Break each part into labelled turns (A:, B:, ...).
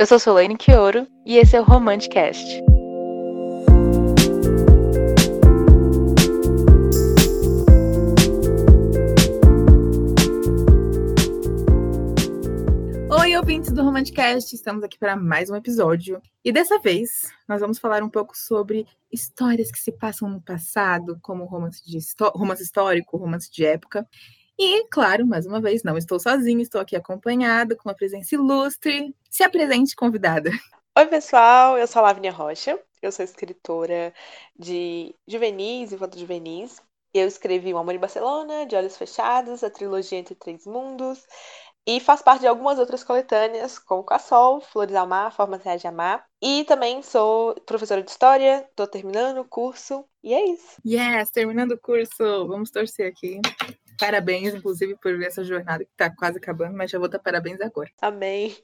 A: Eu sou Solane Quioro e esse é o Romanticast. Oi, ouvintes do Romanticast! Estamos aqui para mais um episódio. E dessa vez, nós vamos falar um pouco sobre histórias que se passam no passado, como romance, de romance histórico, romance de época. E, claro, mais uma vez, não estou sozinha, estou aqui acompanhada com uma presença ilustre. Se apresente, convidada.
B: Oi, pessoal, eu sou a Lavínia Rocha, eu sou escritora de juvenis, infanto juvenis. Eu escrevi O Amor em Barcelona, De Olhos Fechados, a trilogia Entre Três Mundos, e faço parte de algumas outras coletâneas, como Sol, Flores ao Mar, Formas Reais de Amar. E também sou professora de História, estou terminando o curso, e é isso.
A: Yes, terminando o curso, vamos torcer aqui. Parabéns, inclusive, por essa jornada que está quase acabando, mas já vou dar parabéns agora.
B: Amém.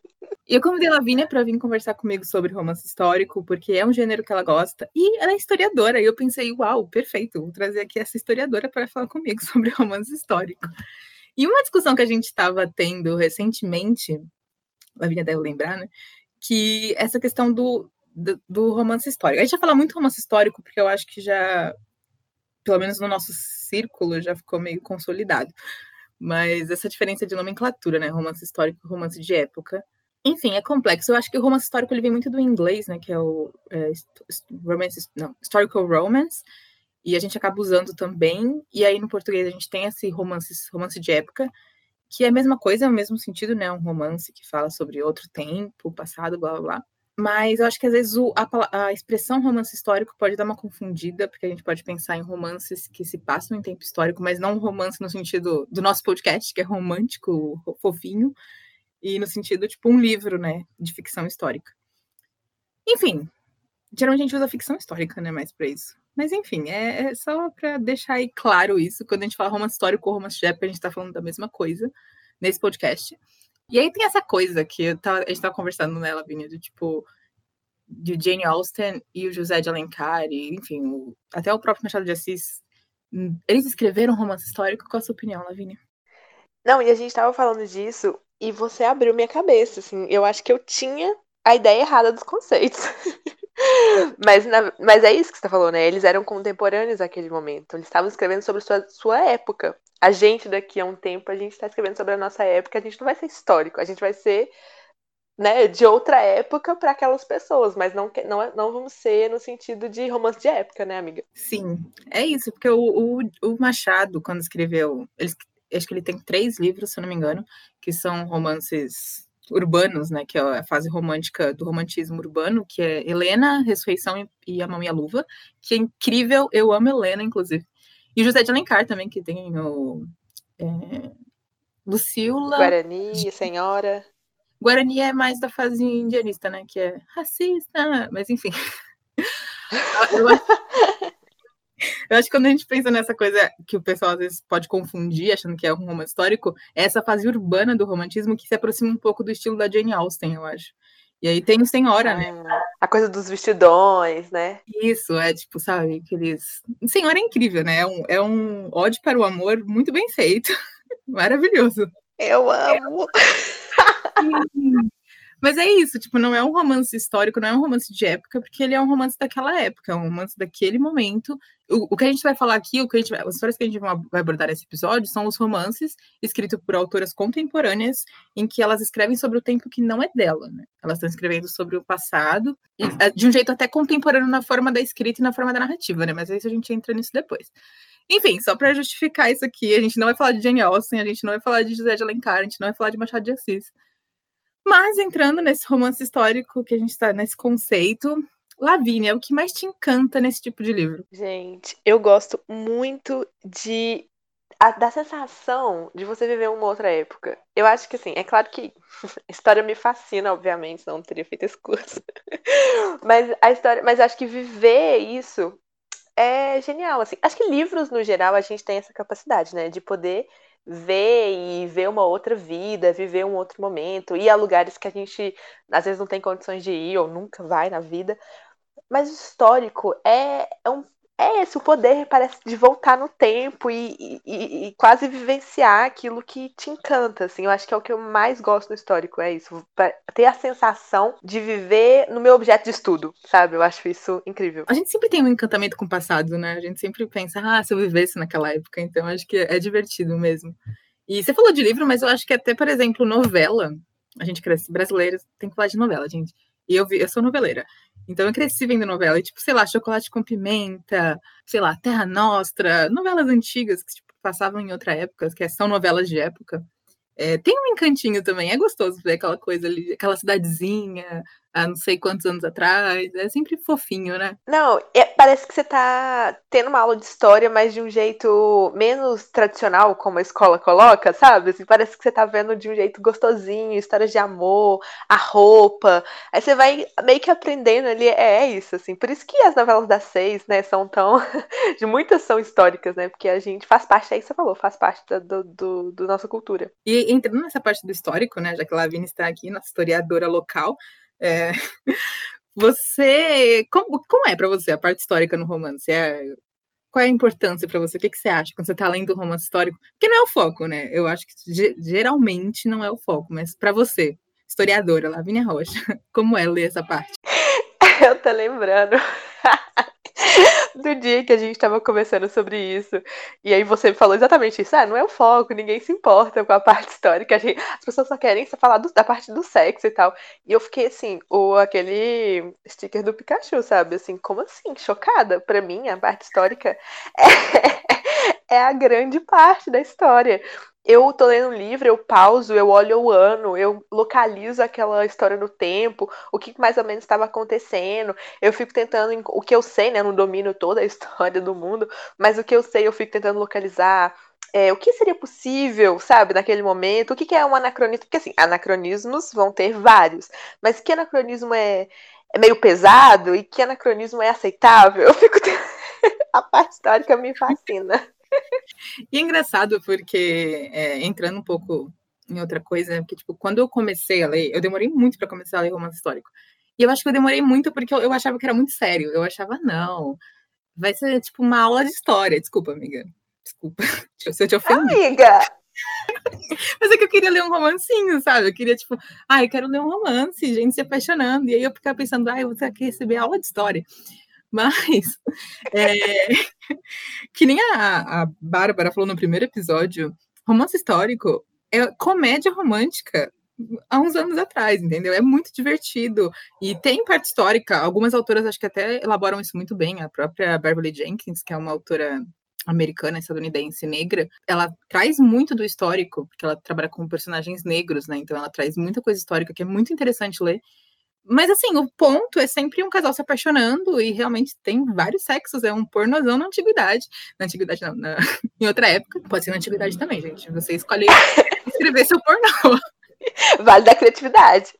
A: E eu convidei a Lavínia para vir conversar comigo sobre romance histórico, porque é um gênero que ela gosta, e ela é historiadora, e eu pensei, uau, perfeito, vou trazer aqui essa historiadora para falar comigo sobre romance histórico. E uma discussão que a gente estava tendo recentemente, Lavínia deve lembrar, né, que essa questão do, do, do romance histórico. A gente já fala muito romance histórico, porque eu acho que já pelo menos no nosso círculo, já ficou meio consolidado. Mas essa diferença de nomenclatura, né? Romance histórico e romance de época. Enfim, é complexo. Eu acho que o romance histórico ele vem muito do inglês, né? Que é o é, romance, não, historical romance. E a gente acaba usando também. E aí no português a gente tem esse romance, romance de época, que é a mesma coisa, é o mesmo sentido, né? Um romance que fala sobre outro tempo, passado, blá blá blá. Mas eu acho que às vezes o, a, a, expressão romance histórico pode dar uma confundida, porque a gente pode pensar em romances que se passam em tempo histórico, mas não romance no sentido do nosso podcast, que é romântico, fofinho, e no sentido, tipo, um livro, né, de ficção histórica. Enfim, geralmente a gente usa ficção histórica, né, mais para isso. Mas enfim, é, é só para deixar aí claro isso. Quando a gente fala romance histórico ou romance de época, a gente está falando da mesma coisa nesse podcast. E aí tem essa coisa que tava, a gente tava conversando nela, Lavínia, de tipo, de Jane Austen e o José de Alencar, e, enfim, o, até o próprio Machado de Assis. Hum, eles escreveram um romance histórico? Qual a sua opinião, Lavínia?
B: Não, e a gente tava falando disso, e você abriu minha cabeça, assim, eu acho que eu tinha a ideia errada dos conceitos. mas, na, mas é isso que você falou, né? Eles eram contemporâneos naquele momento. Eles estavam escrevendo sobre sua, sua época. A gente, daqui a um tempo, a gente está escrevendo sobre a nossa época. A gente não vai ser histórico, a gente vai ser né, de outra época para aquelas pessoas, mas não, não, não vamos ser no sentido de romance de época, né, amiga?
A: Sim, é isso, porque o, o, o Machado, quando escreveu, ele, acho que ele tem três livros, se não me engano, que são romances urbanos, né, que é a fase romântica do romantismo urbano, que é Helena, Ressurreição e A Mão e a Luva, que é incrível, eu amo Helena, inclusive. E José de Alencar também, que tem o é, Lucila...
B: Guarani, Senhora...
A: Guarani é mais da fase indianista, né, que é racista, mas enfim... eu, acho, eu acho que quando a gente pensa nessa coisa que o pessoal às vezes pode confundir, achando que é um romance histórico, é essa fase urbana do romantismo que se aproxima um pouco do estilo da Jane Austen, eu acho. E aí tem o Senhora, né?
B: Ah, a coisa dos vestidões, né?
A: Isso, é tipo, sabe, aqueles. Senhora é incrível, né? É um, é um ódio para o amor muito bem feito. Maravilhoso.
B: Eu amo.
A: Mas é isso, tipo, não é um romance histórico, não é um romance de época, porque ele é um romance daquela época, é um romance daquele momento. O, o que a gente vai falar aqui, o que a gente, as histórias que a gente vai abordar nesse episódio são os romances escritos por autoras contemporâneas, em que elas escrevem sobre o tempo que não é dela, né? Elas estão escrevendo sobre o passado, é, de um jeito até contemporâneo na forma da escrita e na forma da narrativa, né? Mas aí a gente entra nisso depois. Enfim, só para justificar isso aqui, a gente não vai falar de Jane Austen, a gente não vai falar de José de Alencar, a gente não vai falar de Machado de Assis. Mas entrando nesse romance histórico que a gente está nesse conceito, Lavínia, o que mais te encanta nesse tipo de livro?
B: Gente, eu gosto muito de a, da sensação de você viver uma outra época. Eu acho que assim, é claro que a história me fascina, obviamente, não teria feito esse curso. mas a história, mas acho que viver isso é genial, assim. Acho que livros no geral a gente tem essa capacidade, né, de poder ver e ver uma outra vida, viver um outro momento, ir a lugares que a gente às vezes não tem condições de ir ou nunca vai na vida. Mas o histórico é, é, um, é esse, o poder parece de voltar no tempo e, e, e, quase vivenciar aquilo que te encanta, assim. Eu acho que é o que eu mais gosto no histórico, é isso. Ter a sensação de viver no meu objeto de estudo, sabe? Eu acho isso incrível.
A: A gente sempre tem um encantamento com o passado, né? A gente sempre pensa, ah, se eu vivesse naquela época, então acho que é divertido mesmo. E você falou de livro, mas eu acho que até, por exemplo, novela, a gente cresce brasileiro, tem que falar de novela, gente. E eu, vi, eu sou noveleira. Então eu cresci vendo novela, e, tipo, sei lá, Chocolate com Pimenta, sei lá, Terra Nostra, novelas antigas que tipo, passavam em outra época, que são novelas de época. É, tem um encantinho também, é gostoso ver aquela coisa ali, aquela cidadezinha, há não sei quantos anos atrás. É sempre fofinho, né?
B: Não, é, parece que você tá tendo uma aula de história, mas de um jeito menos tradicional, como a escola coloca, sabe? Assim, parece que você tá vendo de um jeito gostosinho, histórias de amor, a roupa. Aí você vai meio que aprendendo ali, é, é isso, assim. Por isso que as novelas das seis, né, são tão. de muitas são históricas, né? Porque a gente faz parte, aí você falou, faz parte da do, do, do nossa cultura.
A: E entrando nessa parte do histórico, né, já que a Lavínia está aqui, nossa historiadora local, é, você. Como, como é para você a parte histórica no romance? É, qual é a importância para você? O que, que você acha quando você está lendo romance histórico? Porque não é o foco, né? Eu acho que geralmente não é o foco, mas para você, historiadora, Lavínia Rocha, como é ler essa parte?
B: Eu tô lembrando do dia que a gente estava conversando sobre isso. E aí você falou exatamente isso. Ah, não é o foco, ninguém se importa com a parte histórica. Gente, as pessoas só querem falar do, da parte do sexo e tal. E eu fiquei assim, o aquele sticker do Pikachu, sabe? Assim, como assim? Chocada? Pra mim, a parte histórica é, é a grande parte da história eu tô lendo um livro, eu pauso, eu olho o ano, eu localizo aquela história no tempo, o que mais ou menos estava acontecendo. Eu fico tentando, o que eu sei, né? Não domino toda a história do mundo, mas o que eu sei, eu fico tentando localizar. É, o que seria possível, sabe, naquele momento? O que, que é um anacronismo? Porque, assim, anacronismos vão ter vários, mas que anacronismo é, é meio pesado e que anacronismo é aceitável? Eu fico. a parte histórica me fascina.
A: E é engraçado porque, é, entrando um pouco em outra coisa, que, tipo, quando eu comecei a ler, eu demorei muito para começar a ler romance histórico. E eu acho que eu demorei muito porque eu, eu achava que era muito sério. Eu achava, não, vai ser, tipo, uma aula de história. Desculpa, amiga. Desculpa se eu te ofendi.
B: Amiga!
A: Mas é que eu queria ler um romancinho, sabe? Eu queria, tipo, ah, eu quero ler um romance, gente se apaixonando. E aí eu ficava pensando, ah, eu vou ter que receber aula de história. Mas, é, que nem a, a Bárbara falou no primeiro episódio, romance histórico é comédia romântica há uns anos atrás, entendeu? É muito divertido. E tem parte histórica, algumas autoras acho que até elaboram isso muito bem. A própria Beverly Jenkins, que é uma autora americana, estadunidense, negra, ela traz muito do histórico, porque ela trabalha com personagens negros, né? Então ela traz muita coisa histórica que é muito interessante ler. Mas assim, o ponto é sempre um casal se apaixonando e realmente tem vários sexos, é um pornozão na antiguidade. Na antiguidade não, na, em outra época. Pode ser na antiguidade também, gente. Você escolhe escrever seu pornô.
B: Vale da criatividade.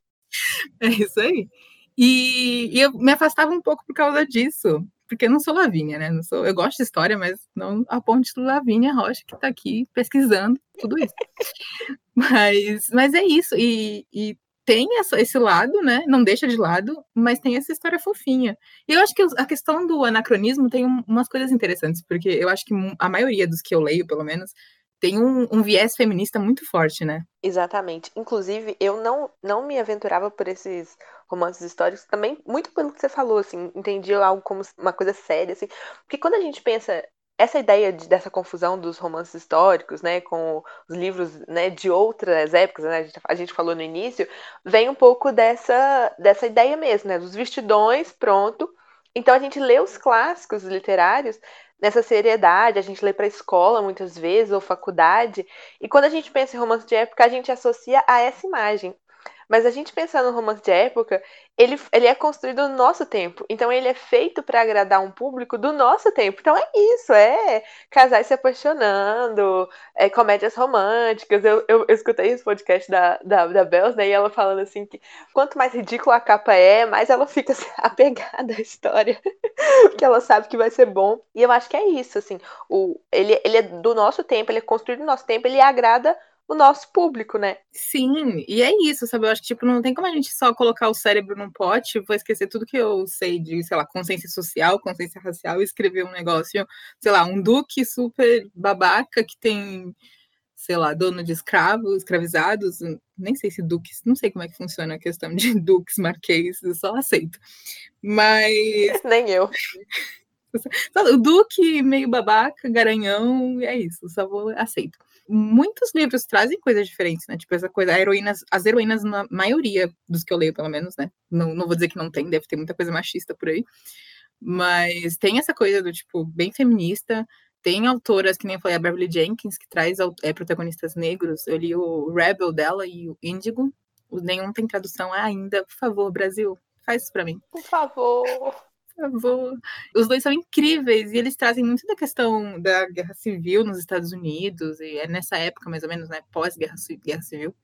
A: É isso aí. E, e, eu me afastava um pouco por causa disso. Porque eu não sou Lavínia, né? Não sou, eu gosto de história, mas não a ponte do Lavínia Rocha, que está aqui pesquisando tudo isso. Mas, mas é isso. E, e tem essa, esse lado, né? Não deixa de lado, mas tem essa história fofinha. E eu acho que a questão do anacronismo tem um, umas coisas interessantes, porque eu acho que a maioria dos que eu leio, pelo menos, tem um, um, viés feminista muito forte, né?
B: Exatamente. Inclusive, eu não, não me aventurava por esses romances históricos, também muito pelo que você falou, assim, entendi algo como uma coisa séria, assim. Porque quando a gente pensa essa ideia de, dessa confusão dos romances históricos, né, com os livros, né, de outras épocas, né, a gente, a gente, falou no início, vem um pouco dessa, dessa ideia mesmo, né, dos vestidões, pronto. Então a gente lê os clássicos literários nessa seriedade, a gente lê para escola muitas vezes ou faculdade, e quando a gente pensa em romance de época, a gente associa a essa imagem. Mas a gente pensando no romance de época, ele, ele é construído no nosso tempo. Então ele é feito para agradar um público do nosso tempo. Então é isso, é casais se apaixonando, é comédias românticas. Eu, eu, eu escutei esse podcast da, da, da Bells, né? E ela falando assim que quanto mais ridícula a capa é, mais ela fica apegada à história. porque ela sabe que vai ser bom. E eu acho que é isso, assim. O, ele, ele é do nosso tempo, ele é construído no nosso tempo, ele agrada o nosso público, né?
A: Sim, e é isso, sabe? Eu acho que, tipo, não tem como a gente só colocar o cérebro num pote, vou esquecer tudo que eu sei de, sei lá, consciência social, consciência racial e escrever um negócio, sei lá, um duque super babaca que tem, sei lá, dono de escravos, escravizados, nem sei se duques, não sei como é que funciona a questão de duques, marquês, eu só aceito. Mas.
B: Nem eu.
A: O Duque, meio babaca, garanhão, é isso, só vou aceito. Muitos livros trazem coisas diferentes, né? Tipo, essa coisa, heroínas, as heroínas, na maioria dos que eu leio, pelo menos, né? Não, não vou dizer que não tem, deve ter muita coisa machista por aí. Mas tem essa coisa do tipo, bem feminista. Tem autoras, que nem eu falei, a Beverly Jenkins, que traz é, protagonistas negros. Eu li o Rebel dela e o Índigo. Nenhum tem tradução ainda. Por favor, Brasil, faz isso pra mim.
B: Por favor
A: favor. Os dois são incríveis e eles trazem muito da questão da guerra civil nos Estados Unidos, e é nessa época, mais ou menos, né? Pós-guerra guerra civil.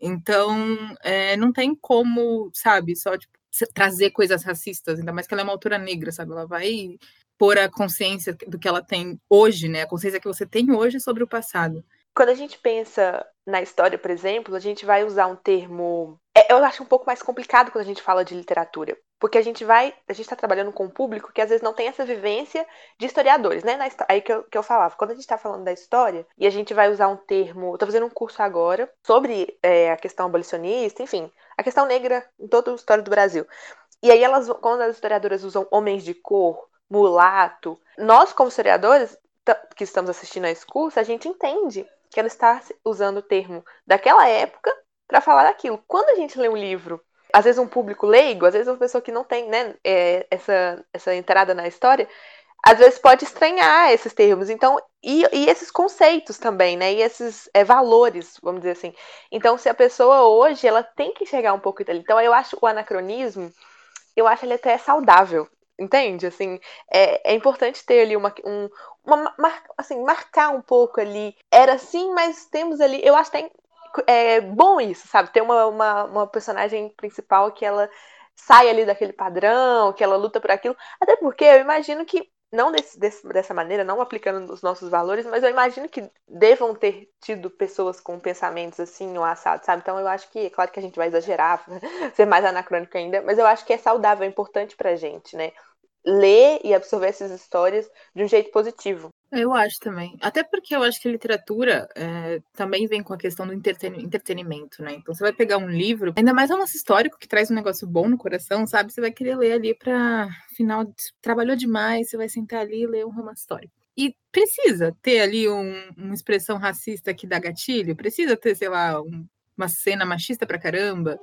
A: Então, é, não tem como, sabe, só tipo, trazer coisas racistas, ainda mais que ela é uma autora negra, sabe? Ela vai pôr a consciência do que ela tem hoje, né? A consciência que você tem hoje sobre o passado.
B: Quando a gente pensa na história, por exemplo, a gente vai usar um termo. É, eu acho um pouco mais complicado quando a gente fala de literatura. Porque a gente vai, a gente está trabalhando com um público que às vezes não tem essa vivência de historiadores, né? Na, aí que eu, que eu falava, quando a gente está falando da história, e a gente vai usar um termo, estou fazendo um curso agora sobre é, a questão abolicionista, enfim, a questão negra em toda a história do Brasil. E aí elas, quando as historiadoras usam homens de cor, mulato, nós como historiadores que estamos assistindo a esse curso, a gente entende que ela está usando o termo daquela época para falar daquilo. Quando a gente lê um livro às vezes um público leigo, às vezes uma pessoa que não tem né, é, essa, essa entrada na história, às vezes pode estranhar esses termos. Então, e, e esses conceitos também, né? E esses é, valores, vamos dizer assim. Então, se a pessoa hoje, ela tem que chegar um pouco dali. Então, eu acho o anacronismo, eu acho ele até saudável. Entende? Assim, é, é importante ter ali uma, um, uma, mar, assim, marcar um pouco ali. Era assim, mas temos ali. Eu acho que é bom isso, sabe? Ter uma, uma, uma personagem principal que ela sai ali daquele padrão, que ela luta por aquilo. Até porque eu imagino que, não desse, desse, dessa maneira, não aplicando os nossos valores, mas eu imagino que devam ter tido pessoas com pensamentos assim, ou assado, sabe? Então eu acho que, é claro que a gente vai exagerar, ser mais anacrônico ainda, mas eu acho que é saudável, é importante pra gente, né? Ler e absorver essas histórias de um jeito positivo.
A: Eu acho também. Até porque eu acho que a literatura é, também vem com a questão do entretenimento, né? Então você vai pegar um livro, ainda mais um romance histórico que traz um negócio bom no coração, sabe? Você vai querer ler ali para final, trabalhou demais, você vai sentar ali e ler um romance histórico. E precisa ter ali um, uma expressão racista que dá gatilho, precisa ter, sei lá, um, uma cena machista pra caramba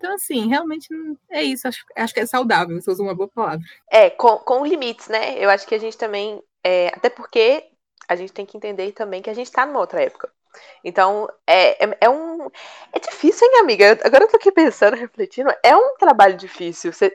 A: então, assim, realmente é isso. Acho, acho que é saudável, você usa uma boa palavra.
B: É, com, com limites, né? Eu acho que a gente também. É, até porque a gente tem que entender também que a gente está numa outra época. Então, é, é, é, um. É difícil, hein, amiga? Agora eu tô aqui pensando, refletindo. É um trabalho difícil. Você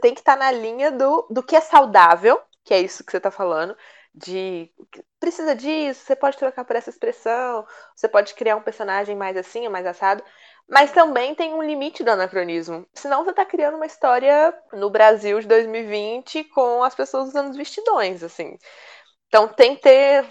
B: tem que estar tá na linha do, do que é saudável, que é isso que você tá falando. De precisa disso, você pode trocar por essa expressão, você pode criar um personagem mais assim, mais assado. Mas também tem um limite do anacronismo. Senão você está criando uma história no Brasil de 2020 com as pessoas usando vestidões, assim. Então tem que ter.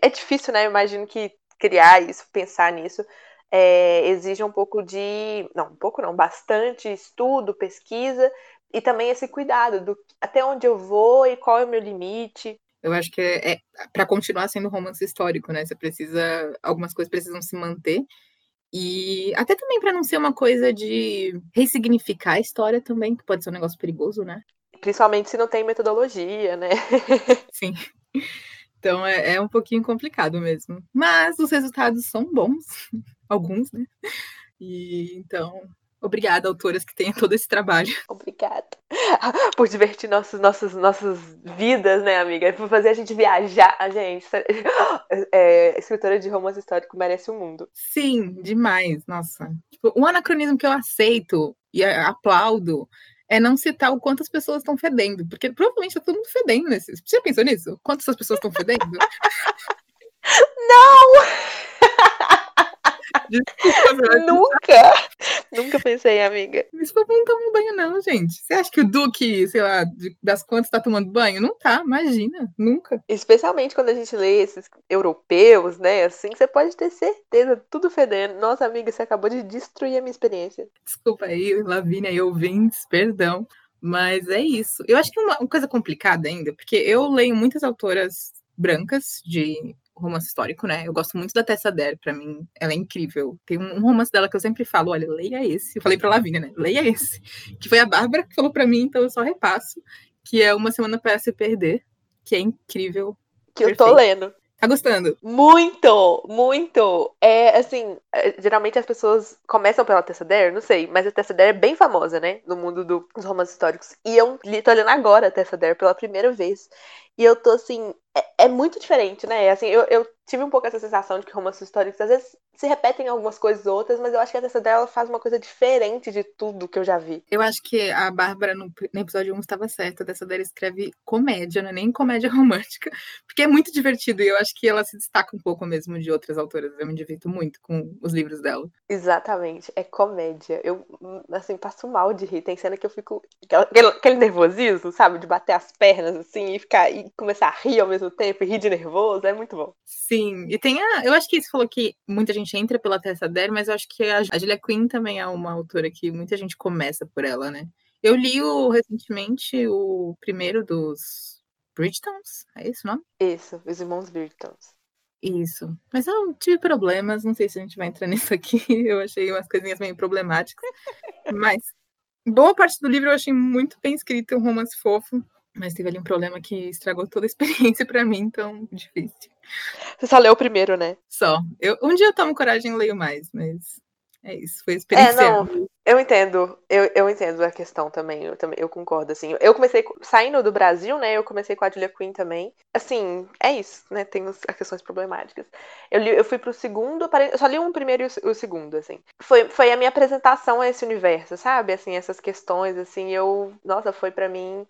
B: É difícil, né? Eu imagino que criar isso, pensar nisso, é, exige um pouco de. Não, um pouco não, bastante estudo, pesquisa e também esse cuidado do até onde eu vou e qual é o meu limite.
A: Eu acho que é, é para continuar sendo romance histórico, né? Você precisa. Algumas coisas precisam se manter e até também para não ser uma coisa de ressignificar a história também, que pode ser um negócio perigoso, né?
B: Principalmente se não tem metodologia, né?
A: Sim. Então é, é, um pouquinho complicado mesmo. Mas os resultados são bons, alguns, né? E então Obrigada, autoras que tenham todo esse trabalho.
B: Obrigada por divertir nossos, nossos, nossas vidas, né, amiga? Por fazer a gente viajar. A gente, é, escritora de romance histórico merece o mundo.
A: Sim, demais. Nossa. Tipo, um anacronismo que eu aceito e aplaudo é não citar o quanto as pessoas estão fedendo, porque provavelmente tá todo mundo fedendo nesse. Você já pensou nisso? Quantas pessoas estão fedendo?
B: não! Desculpa, nunca! Nunca pensei, amiga.
A: Povo não toma banho, não, gente. Você acha que o Duque, sei lá, das quantas tá tomando banho? Não tá, imagina, nunca.
B: Especialmente quando a gente lê esses europeus, né? Assim, você pode ter certeza, tudo fedendo. Nossa, amiga, você acabou de destruir a minha experiência.
A: Desculpa aí, Lavínia e ouvintes, perdão. Mas é isso. Eu acho que uma, uma coisa complicada ainda, porque eu leio muitas autoras brancas de romance histórico, né? Eu gosto muito da Tessa Dare, pra mim ela é incrível. Tem um, romance dela que eu sempre falo, olha, leia esse. Eu falei pra Lavínia, né? Leia esse. Que foi a Bárbara que falou pra mim, então eu só repasso. Que é Uma Semana para Se Perder, que é incrível.
B: Que perfeito. eu tô lendo.
A: Tá gostando?
B: Muito, muito. É assim, é, geralmente as pessoas começam pela Tessa Dare, não sei, mas a Tessa Dare é bem famosa, né? No mundo do, dos romances históricos. E eu tô olhando agora a Tessa Dare pela primeira vez. E eu tô assim, é, é muito diferente, né? Assim, eu, eu tive um pouco essa sensação de que romances históricos às vezes se repetem algumas coisas outras, mas eu acho que a Tessa dela faz uma coisa diferente de tudo que eu já vi.
A: Eu acho que a Bárbara no, no episódio 1 estava certa. A Tessa dela escreve comédia, não é nem comédia romântica, porque é muito divertido e eu acho que ela se destaca um pouco mesmo de outras autoras. Eu me divirto muito com os livros dela.
B: Exatamente, é comédia. Eu, assim, passo mal de rir. Tem cena que eu fico. Aquele, aquele nervosismo, sabe? De bater as pernas assim e ficar e começar a rir ao mesmo tempo e rir de nervoso. É muito bom.
A: Sim, e tem a. Eu acho que isso falou que muita gente entra pela Tessa Dare, mas eu acho que a, a Julia Quinn também é uma autora que muita gente começa por ela, né? Eu li o, recentemente o primeiro dos Bridgetons, é esse o nome?
B: Isso, os irmãos Bridgetons.
A: Isso. Mas eu tive problemas, não sei se a gente vai entrar nisso aqui. Eu achei umas coisinhas meio problemáticas. Mas boa parte do livro eu achei muito bem escrito, um romance fofo. Mas teve ali um problema que estragou toda a experiência para mim, então difícil.
B: Você só leu o primeiro, né?
A: Só. Eu, um dia eu tomo coragem e leio mais, mas é isso, foi a experiência.
B: É, não, eu entendo, eu, eu entendo a questão também, eu também, eu concordo, assim. Eu comecei, saindo do Brasil, né, eu comecei com a Julia Quinn também. Assim, é isso, né, tem as questões problemáticas. Eu, li, eu fui pro segundo, eu só li um primeiro e o, segundo, assim. Foi, foi a minha apresentação a esse universo, sabe? Assim, essas questões, assim, eu, nossa, foi para mim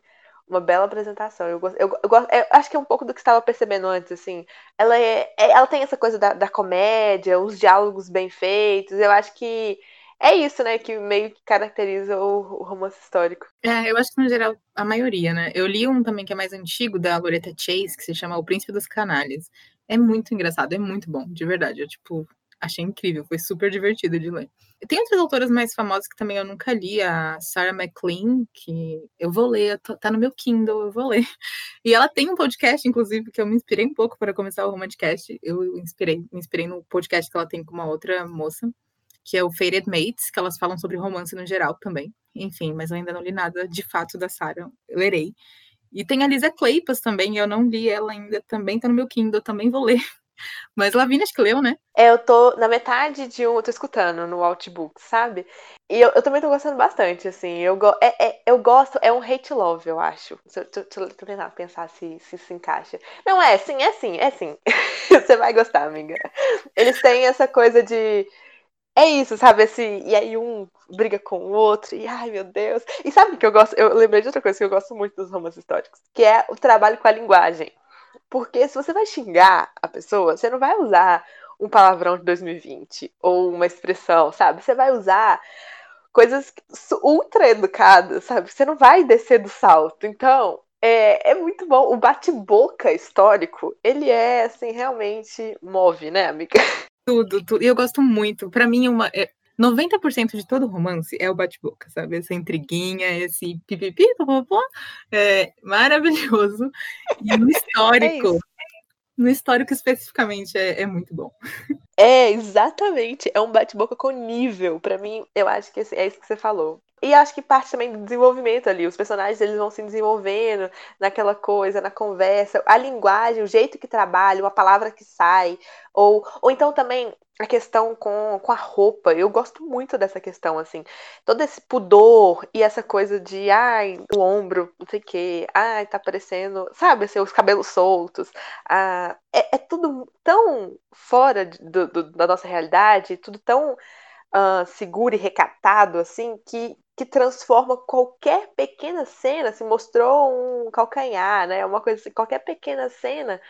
B: uma bela apresentação. Eu, gosto, eu, eu, gosto, eu acho que é um pouco do que estava percebendo antes, assim. Ela, é, é, ela tem essa coisa da, da comédia, os diálogos bem feitos. Eu acho que é isso, né, que meio que caracteriza o, o, romance histórico.
A: É, eu acho que no geral a maioria, né? Eu li um também que é mais antigo, da Loretta Chase, que se chama O Príncipe dos Canalhas. É muito engraçado, é muito bom, de verdade. Eu, tipo, achei incrível, foi super divertido de ler. Tem outras autoras mais famosas que também eu nunca li, a Sarah McLean, que eu vou ler, tá no meu Kindle, eu vou ler. E ela tem um podcast, inclusive, que eu me inspirei um pouco para começar o Romanticast. Eu inspirei, me inspirei no podcast que ela tem com uma outra moça, que é o Faded Mates, que elas falam sobre romance no geral também. Enfim, mas eu ainda não li nada de fato da Sarah, eu lerei. E tem a Lisa Kleypas também, eu não li ela ainda, também tá no meu Kindle, também vou ler. Mas Lavínia acho que leu, né?
B: É, eu tô na metade de um. Eu tô escutando no Outbook, sabe? E eu, eu também tô gostando bastante, assim. Eu, go, é, é, eu gosto, é um hate love, eu acho. Deixa, eu pensar se, se se encaixa. Não, é sim, é sim, é sim. Você vai gostar, amiga. Eles têm essa coisa de. É isso, sabe? Esse, e aí um briga com o outro, e ai meu Deus. E sabe que eu gosto? Eu lembrei de outra coisa que eu gosto muito dos romances históricos, que é o trabalho com a linguagem. Porque se você vai xingar a pessoa, você não vai usar um palavrão de 2020 ou uma expressão, sabe? Você vai usar coisas ultra educadas, sabe? Você não vai descer do salto. Então, é, é muito bom. O bate-boca histórico, ele é, assim, realmente move, né, amiga?
A: Tudo, tudo. E eu gosto muito. Para mim, uma, é, 90% de todo romance é o bate-boca, sabe? Essa intriguinha, esse pipipi, popopó, é maravilhoso. E no histórico, é no histórico especificamente, é, é, muito bom.
B: É, exatamente. É um bate-boca com nível. para mim, eu acho que é isso que você falou. E acho que parte também do desenvolvimento ali. Os personagens eles vão se desenvolvendo naquela coisa, na conversa, a linguagem, o jeito que trabalha, a palavra que sai. Ou, ou então também a questão com, com a roupa. Eu gosto muito dessa questão, assim. Todo esse pudor e essa coisa de, ai, o ombro, não sei o quê, ai, tá parecendo, sabe, assim, os cabelos soltos. Ah, é, é tudo tão fora do, do, da nossa realidade, tudo tão uh, seguro e recatado, assim, que, que transforma qualquer pequena cena, se mostrou um calcanhar, né? Uma coisa assim, qualquer pequena cena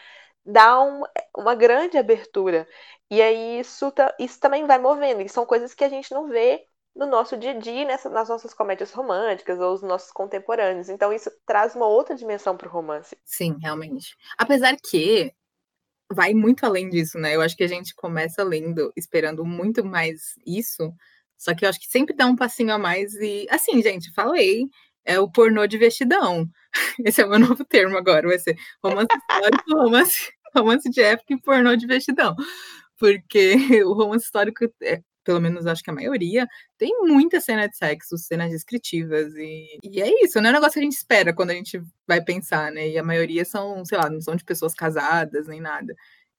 B: dá um, uma grande abertura. E aí isso, isso também vai movendo. E são coisas que a gente não vê no nosso dia a dia, nessa, nas nossas comédias românticas ou os nossos contemporâneos. Então isso traz uma outra dimensão para o romance.
A: Sim, realmente. Apesar que vai muito além disso, né? Eu acho que a gente começa lendo esperando muito mais isso, só que eu acho que sempre dá um passinho a mais e assim, gente, falei, é o pornô de vestidão. Esse é o meu novo termo agora, vai ser romance histórico, romance, romance de época e pornô de vestidão. Porque o romance histórico é, pelo menos acho que a maioria, tem muita cena de sexo, cenas descritivas, e, e é isso, não é um negócio que a gente espera quando a gente vai pensar, né? E a maioria são, sei lá, não são de pessoas casadas nem nada.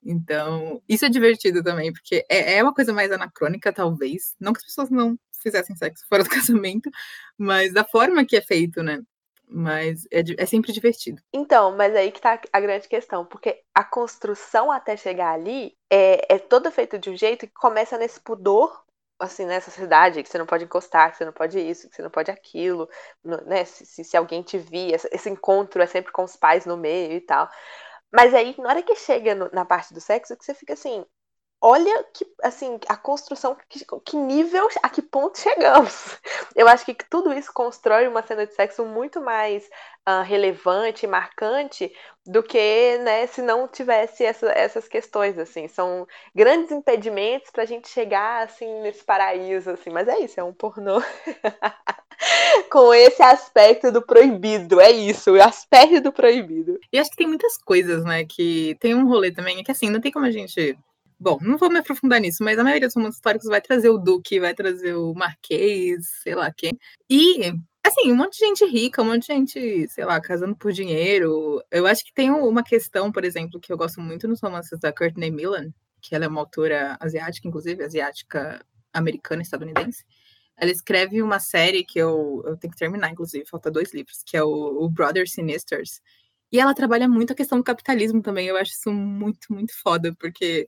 A: Então, isso é divertido também, porque é, é uma coisa mais anacrônica, talvez. Não que as pessoas não fizessem sexo fora do casamento, mas da forma que é feito, né? Mas é, é, sempre divertido.
B: Então, mas aí que tá a grande questão, porque a construção até chegar ali é, é toda feita de um jeito que começa nesse pudor, assim, nessa cidade, que você não pode encostar, que você não pode isso, que você não pode aquilo, né? Se, se, se alguém te vir, esse encontro é sempre com os pais no meio e tal. Mas aí, na hora que chega no, na parte do sexo, que você fica assim, olha que, assim, a construção, que, que, nível, a que ponto chegamos. Eu acho que tudo isso constrói uma cena de sexo muito mais uh, relevante, marcante, do que, né, se não tivesse essa, essas questões, assim. São grandes impedimentos para a gente chegar, assim, nesse paraíso, assim. Mas é isso, é um pornô. Com esse aspecto do proibido, é isso, o aspecto do proibido.
A: E acho que tem muitas coisas, né, que tem um rolê também, é que assim, não tem como a gente Bom, não vou me aprofundar nisso, mas a maioria dos romances históricos vai trazer o Duque, vai trazer o Marquês, sei lá quem. E, assim, um monte de gente rica, um monte de gente, sei lá, casando por dinheiro. Eu acho que tem uma questão, por exemplo, que eu gosto muito nos romances da Courtney Millan, que ela é uma autora asiática, inclusive, asiática americana, estadunidense. Ela escreve uma série que eu, eu tenho que terminar, inclusive, falta dois livros, que é o, o Brother Sinisters. E ela trabalha muito a questão do capitalismo também. Eu acho isso muito, muito foda, porque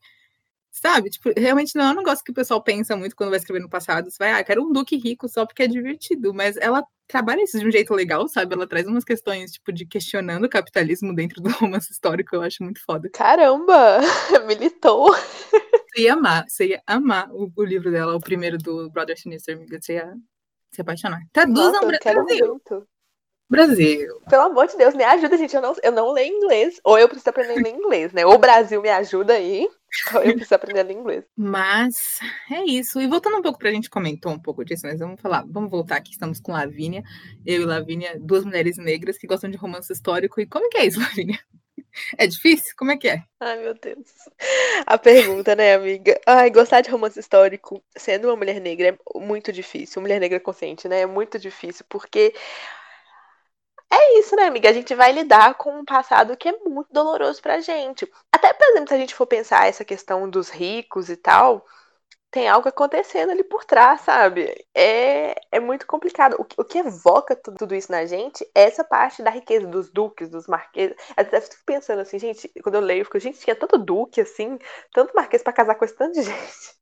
A: Sabe? Tipo, realmente não é um negócio que o pessoal pensa muito quando vai escrever no passado. Você vai, ah, quero um duque rico só porque é divertido. Mas ela trabalha isso de um jeito legal, sabe? Ela traz umas questões, tipo, de questionando o capitalismo dentro do romance histórico. Eu acho muito foda.
B: Caramba! Militou!
A: Você ia amar, você ia amar o, o livro dela, o primeiro do Brother Sinister, amiga. Você ia se apaixonar. Traduzam
B: Nossa, eu quero Brasil.
A: Brasil.
B: Pelo amor de Deus, me ajuda, gente. Eu não, eu não leio inglês. Ou eu preciso aprender inglês, né? Ou o Brasil me ajuda aí. Ou eu preciso aprender inglês.
A: Mas é isso. E voltando um pouco pra gente comentou um pouco disso, mas vamos falar. Vamos voltar aqui. Estamos com Lavínia. Eu e Lavínia, duas mulheres negras que gostam de romance histórico. E como que é isso, Lavínia? É difícil? Como é que é?
B: Ai, meu Deus. A pergunta, né, amiga? Ai, gostar de romance histórico sendo uma mulher negra é muito difícil. Mulher negra consciente, né? É muito difícil, porque é isso, né, amiga? A gente vai lidar com um passado que é muito doloroso pra gente. Até, por exemplo, se a gente for pensar essa questão dos ricos e tal, tem algo acontecendo ali por trás, sabe? É, é muito complicado. O, o que evoca tudo, isso na gente é essa parte da riqueza dos duques, dos marqueses. Eu fico pensando assim, gente, quando eu leio, eu fico, gente, tinha tanto duque assim, tanto marquês para casar com esse tanto de gente.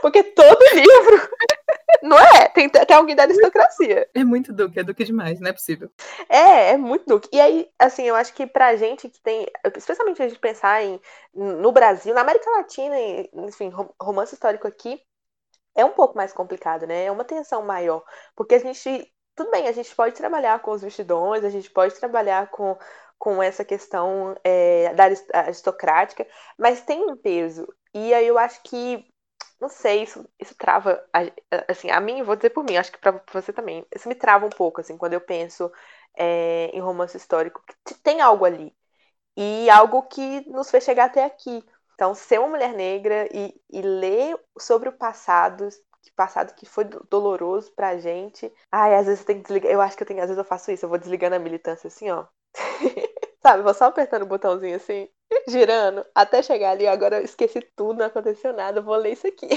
B: Porque todo livro não é? Tem até alguém da aristocracia.
A: É muito duque, é duque demais, não é possível.
B: É, é muito duque. E aí, assim, eu acho que pra gente que tem, especialmente a gente pensar em no Brasil, na América Latina, enfim, romance histórico aqui, é um pouco mais complicado, né? É uma tensão maior. Porque a gente, tudo bem, a gente pode trabalhar com os vestidões, a gente pode trabalhar com, com essa questão é, da aristocrática, mas tem um peso. E aí eu acho que não sei, isso, isso trava, assim, a mim, vou dizer por mim, acho que pra você também, isso me trava um pouco, assim, quando eu penso é, em romance histórico, que tem algo ali, e algo que nos fez chegar até aqui. Então, ser uma mulher negra e, e ler sobre o passado, que passado que foi doloroso pra gente. Ai, às vezes eu tenho que desligar. Eu acho que eu tenho, às vezes eu faço isso, eu vou desligando a militância assim, ó. Sabe, vou só apertando o botãozinho assim, girando, até chegar ali. Agora eu esqueci tudo, não aconteceu nada, vou ler isso aqui.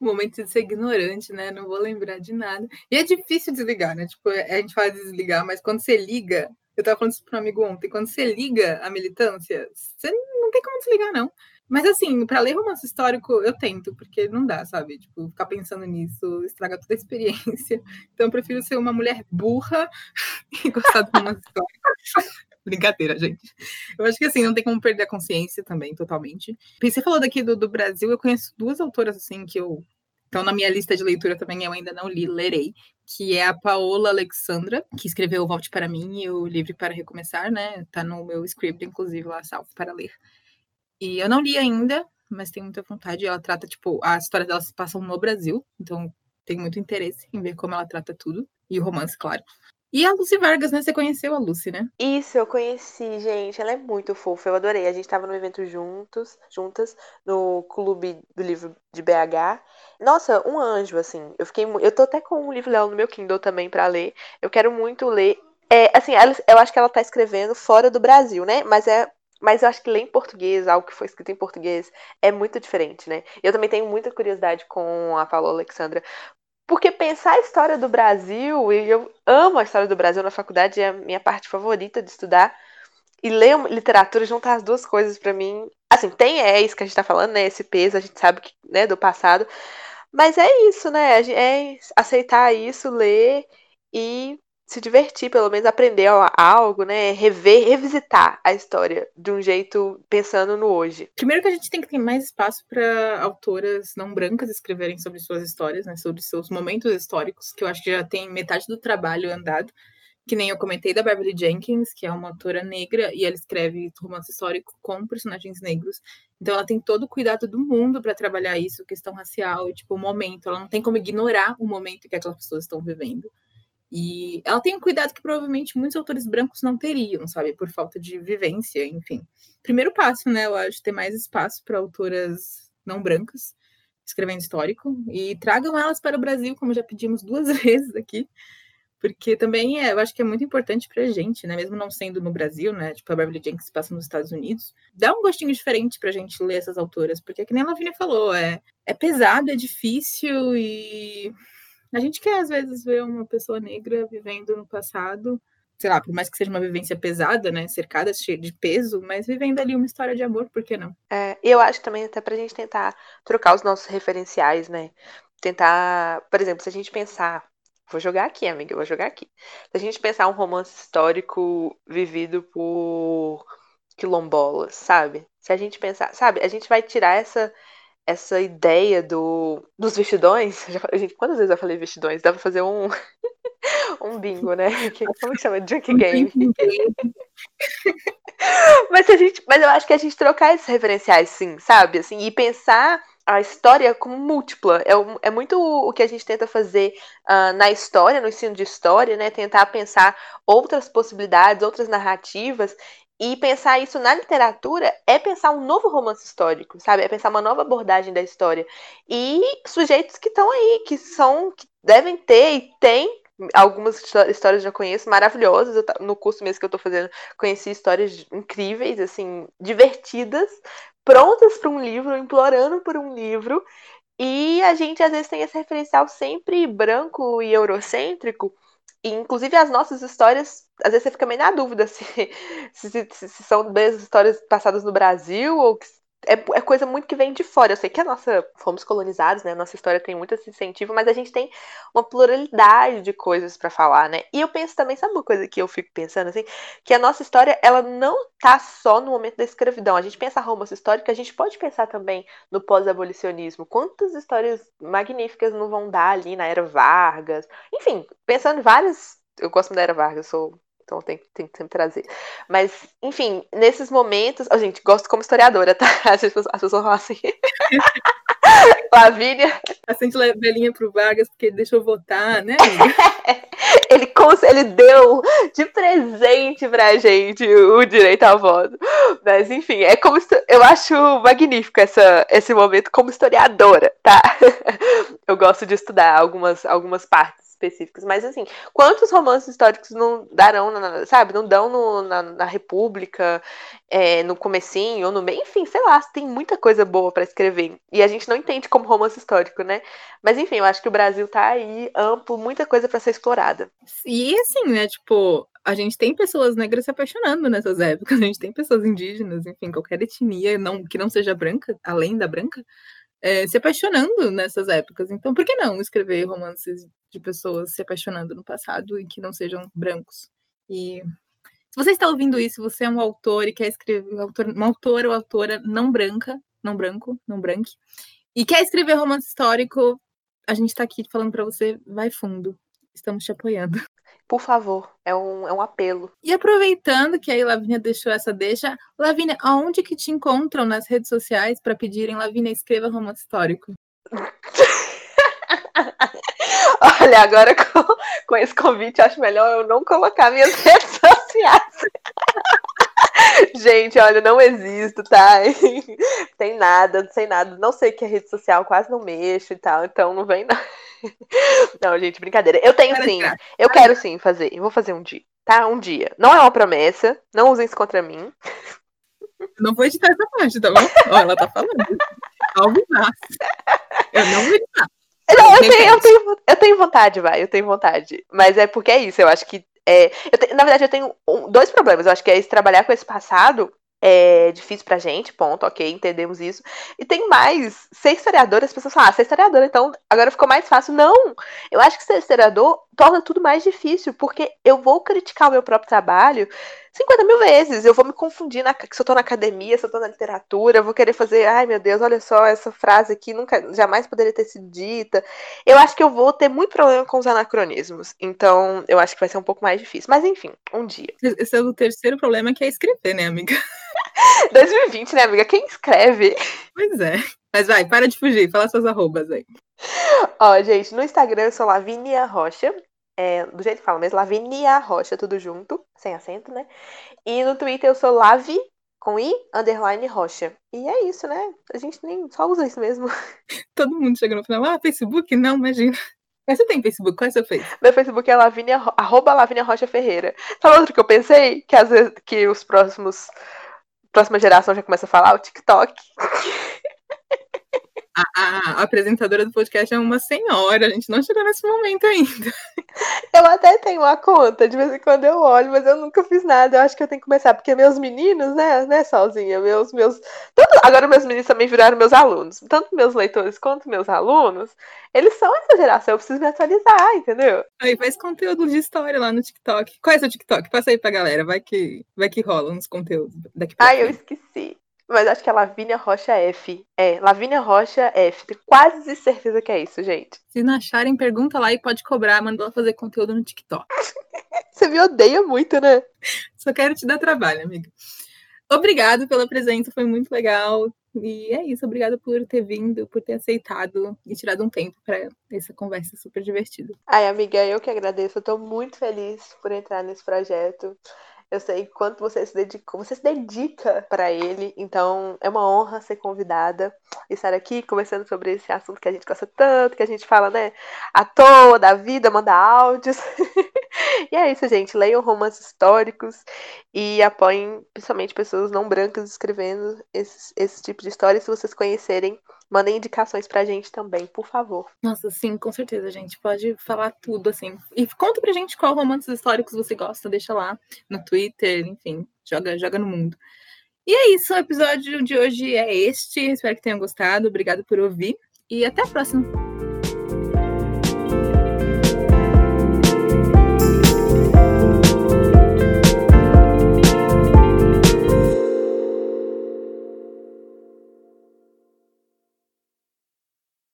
A: Momento de ser ignorante, né? Não vou lembrar de nada. E é difícil desligar, né? Tipo, a gente faz desligar, mas quando você liga, eu tava falando isso para um amigo ontem, quando você liga a militância, você não tem como desligar, não. Mas assim, para ler romance histórico, eu tento, porque não dá, sabe? Tipo, ficar pensando nisso estraga toda a experiência. Então eu prefiro ser uma mulher burra e gostar do romance histórico. Brincadeira, gente. Eu acho que assim, não tem como perder a consciência também, totalmente. Você falou daqui do, do Brasil, eu conheço duas autoras assim que eu. Então, na minha lista de leitura também eu ainda não li, lerei, que é a Paola Alexandra, que escreveu Volte para mim e o Livre para Recomeçar, né? Tá no meu script, inclusive, lá, salvo para ler. E eu não li ainda, mas tenho muita vontade. Ela trata, tipo, a história dela se passa no Brasil, então tenho muito interesse em ver como ela trata tudo. E o romance, claro. E a Lucy Vargas, né? Você conheceu a Lucy, né?
B: Isso, eu conheci, gente. Ela é muito fofa, eu adorei. A gente tava no evento juntos, juntas, no Clube do Livro de BH. Nossa, um anjo, assim. Eu fiquei. Eu tô até com um livro dela no meu Kindle também para ler. Eu quero muito ler. É, assim, ela, eu acho que ela tá escrevendo fora do Brasil, né? Mas é mas eu acho que ler em português, algo que foi escrito em português, é muito diferente, né? Eu também tenho muita curiosidade com a Paula Alexandra, porque pensar a história do Brasil, e eu amo a história do Brasil na faculdade, é a minha parte favorita de estudar. E ler literatura, juntar as duas coisas para mim. Assim, tem é isso que a gente tá falando, né? Esse peso, a gente sabe que, né, do passado. Mas é isso, né? É aceitar isso, ler e se divertir, pelo menos aprender algo, né? Rever, revisitar a história de um jeito pensando no hoje.
A: Primeiro que a gente tem que ter mais espaço para autoras não brancas escreverem sobre suas histórias, né? Sobre seus momentos históricos, que eu acho que já tem metade do trabalho andado. Que nem eu comentei da Beverly Jenkins, que é uma autora negra, e ela escreve romance histórico com personagens negros. Então ela tem todo o cuidado do mundo para trabalhar isso, questão racial, tipo, o momento. Ela não tem como ignorar o momento que aquelas pessoas estão vivendo. E ela tem um cuidado que provavelmente muitos autores brancos não teriam, sabe? Por falta de vivência, enfim. Primeiro passo, né? Eu acho ter mais espaço para autoras não brancas escrevendo histórico e tragam elas para o Brasil, como já pedimos duas vezes aqui, porque também é, eu acho que é muito importante para a gente, né? Mesmo não sendo no Brasil, né? Tipo a Beverly Jenkins passa nos Estados Unidos, dá um gostinho diferente para a gente ler essas autoras, porque que nem a Lavínia falou, é, é pesado, é difícil e a gente quer, às vezes, ver uma pessoa negra vivendo no passado, sei lá, por mais que seja uma vivência pesada, né, cercada, de peso, mas vivendo ali uma história de amor, por que não?
B: É, eu acho também até pra gente tentar trocar os nossos referenciais, né? Tentar, por exemplo, se a gente pensar, vou jogar aqui, amiga, vou jogar aqui. Se a gente pensar um romance histórico vivido por quilombolas, sabe? Se a gente pensar, sabe, a gente vai tirar essa essa ideia do, dos vestidões. Já, gente, quantas vezes eu falei vestidões? Dá pra fazer um, um bingo, né? Como que chama? Drink game. mas, a gente, mas eu acho que a gente trocar esses referenciais, sim, sabe? Assim, e pensar a história como múltipla. É, é muito o que a gente tenta fazer uh, na história, no ensino de história, né? Tentar pensar outras possibilidades, outras narrativas e pensar isso na literatura é pensar um novo romance histórico, sabe? É pensar uma nova abordagem da história. E sujeitos que estão aí, que são, que devem ter e têm algumas histórias já conheço maravilhosas. No curso mesmo que eu tô fazendo, conheci histórias incríveis, assim, divertidas, prontas para um livro, implorando por um livro. E a gente às vezes tem esse referencial sempre branco e eurocêntrico e, inclusive, as nossas histórias, às vezes você fica meio na dúvida se, se, se, se são mesmo histórias passadas no Brasil ou que é, é, coisa muito que vem de fora. Eu sei que a nossa fomos colonizados, né? A nossa história tem muito esse incentivo, mas a gente tem uma pluralidade de coisas para falar, né? E eu penso também, sabe uma coisa que eu fico pensando assim, que a nossa história ela não tá só no momento da escravidão. A gente pensa romance histórico, a gente pode pensar também no pós-abolicionismo. Quantas histórias magníficas não vão dar ali na era Vargas? Enfim, pensando em várias eu gosto da Era Vargas, sou então tem, tem que sempre trazer. Mas, enfim, nesses momentos. Oh, gente, gosto como historiadora, tá? As pessoas, as pessoas falam assim. Lavínia.
A: Acende velhinha pro Vargas porque ele deixou votar, né?
B: ele, ele deu de presente pra gente o direito ao voto. Mas, enfim, é como. Eu acho magnífico essa, esse momento como historiadora, tá? Eu gosto de estudar algumas, algumas partes específicos. Mas assim, quantos romances históricos não darão, na, sabe, não dão no, na, na, República, é, no comecinho ou no meio, enfim, sei lá, tem muita coisa boa para escrever. E a gente não entende como romance histórico, né? Mas enfim, eu acho que o Brasil tá aí amplo, muita coisa para ser explorada.
A: E assim, né, tipo, a gente tem pessoas negras se apaixonando nessas épocas, a gente tem pessoas indígenas, enfim, qualquer etnia não, que não seja branca, além da branca, é, se apaixonando nessas épocas. Então, por que não escrever romances de pessoas se apaixonando no passado e que não sejam brancos? E Se você está ouvindo isso, você é um autor e quer escrever, um autor, uma autora ou autora não branca, não branco, não branque, e quer escrever romance histórico, a gente está aqui falando para você, vai fundo. Estamos te apoiando.
B: Por favor, é um, é um apelo.
A: E aproveitando que aí Lavínia deixou essa deixa, Lavínia, aonde que te encontram nas redes sociais para pedirem Lavínia escreva romance histórico?
B: Olha, agora com, com esse convite, acho melhor eu não colocar minhas redes sociais. Gente, olha, não existo, tá? Tem nada, não sei nada. Não sei o que é rede social, quase não mexo e tal, então não vem não. Não, gente, brincadeira. Eu tenho sim. Eu quero sim fazer. Eu vou fazer um dia, tá? Um dia. Não é uma promessa. Não usem isso contra mim.
A: Não vou editar essa parte, tá bom? Ó, ela tá falando. Alvinar. Eu não vou editar.
B: Não, eu tenho, eu, tenho, eu tenho vontade, vai, eu tenho vontade. Mas é porque é isso, eu acho que. É, te, na verdade, eu tenho um, dois problemas. Eu acho que é esse trabalhar com esse passado é difícil pra gente, ponto, ok, entendemos isso. E tem mais, ser historiador, as pessoas falam, ah, ser historiador, então agora ficou mais fácil. Não! Eu acho que ser historiador torna tudo mais difícil, porque eu vou criticar o meu próprio trabalho 50 mil vezes. Eu vou me confundir na, se eu tô na academia, se eu tô na literatura, eu vou querer fazer, ai meu Deus, olha só, essa frase aqui nunca, jamais poderia ter sido dita. Eu acho que eu vou ter muito problema com os anacronismos. Então, eu acho que vai ser um pouco mais difícil. Mas enfim, um dia.
A: Esse é o terceiro problema que é escrever, né, amiga?
B: 2020, né, amiga? Quem escreve?
A: Pois é. Mas vai, para de fugir, fala suas arrobas aí.
B: Ó, gente, no Instagram eu sou Lavínia Rocha é, do jeito que fala mesmo, Lavinia Rocha, tudo junto, sem acento, né? E no Twitter eu sou Lavi, com I, underline Rocha. E é isso, né? A gente nem só usa isso mesmo.
A: Todo mundo chega no final, ah, Facebook? Não, imagina. Mas você tem Facebook? Qual é seu Facebook?
B: Meu Facebook é Lavinia, arroba Lavinia Rocha Ferreira. Sabe outro que eu pensei? Que às vezes que os próximos próxima geração já começa a falar o TikTok.
A: a, a, apresentadora do podcast é uma senhora, a gente não chegou nesse momento ainda.
B: Eu até tenho uma conta, de vez em quando eu olho, mas eu nunca fiz nada. Eu acho que eu tenho que começar, porque meus meninos, né, né, Solzinha, meus, meus. Tanto, agora meus meninos também viraram meus alunos. Tanto meus leitores quanto meus alunos, eles são essa geração, eu preciso me atualizar, entendeu?
A: Aí faz conteúdo de história lá no TikTok. Qual é seu TikTok? Passa aí pra galera, vai que, vai que rola uns conteúdos daqui pra
B: Ai, eu esqueci. Mas acho que é Lavínia Rocha F. É, Lavínia Rocha F. Tenho quase certeza que é isso, gente.
A: Se não acharem, pergunta lá e pode cobrar. Manda ela fazer conteúdo no TikTok.
B: Você me odeia muito, né?
A: Só quero te dar trabalho, amiga. Obrigado pela presença, foi muito legal. E é isso, obrigada por ter vindo, por ter aceitado e tirado um tempo para essa conversa super divertida.
B: Ai, amiga, eu que agradeço. Eu tô muito feliz por entrar nesse projeto. Eu sei quanto você se dedicou, você se dedica para ele, então é uma honra ser convidada e estar aqui conversando sobre esse assunto que a gente gosta tanto, que a gente fala, né, à toa da vida, manda áudios. e é isso, gente. Leiam romances históricos e apoiem principalmente pessoas não brancas escrevendo esse, esse tipo de história. Se vocês conhecerem, mandem indicações pra gente também, por favor.
A: Nossa, sim, com certeza, gente. Pode falar tudo, assim. E conta pra gente qual romances históricos você gosta, deixa lá no Twitter, enfim, joga, joga no mundo. E é isso, o episódio de hoje é este. Espero que tenham gostado. Obrigado por ouvir e até a próxima.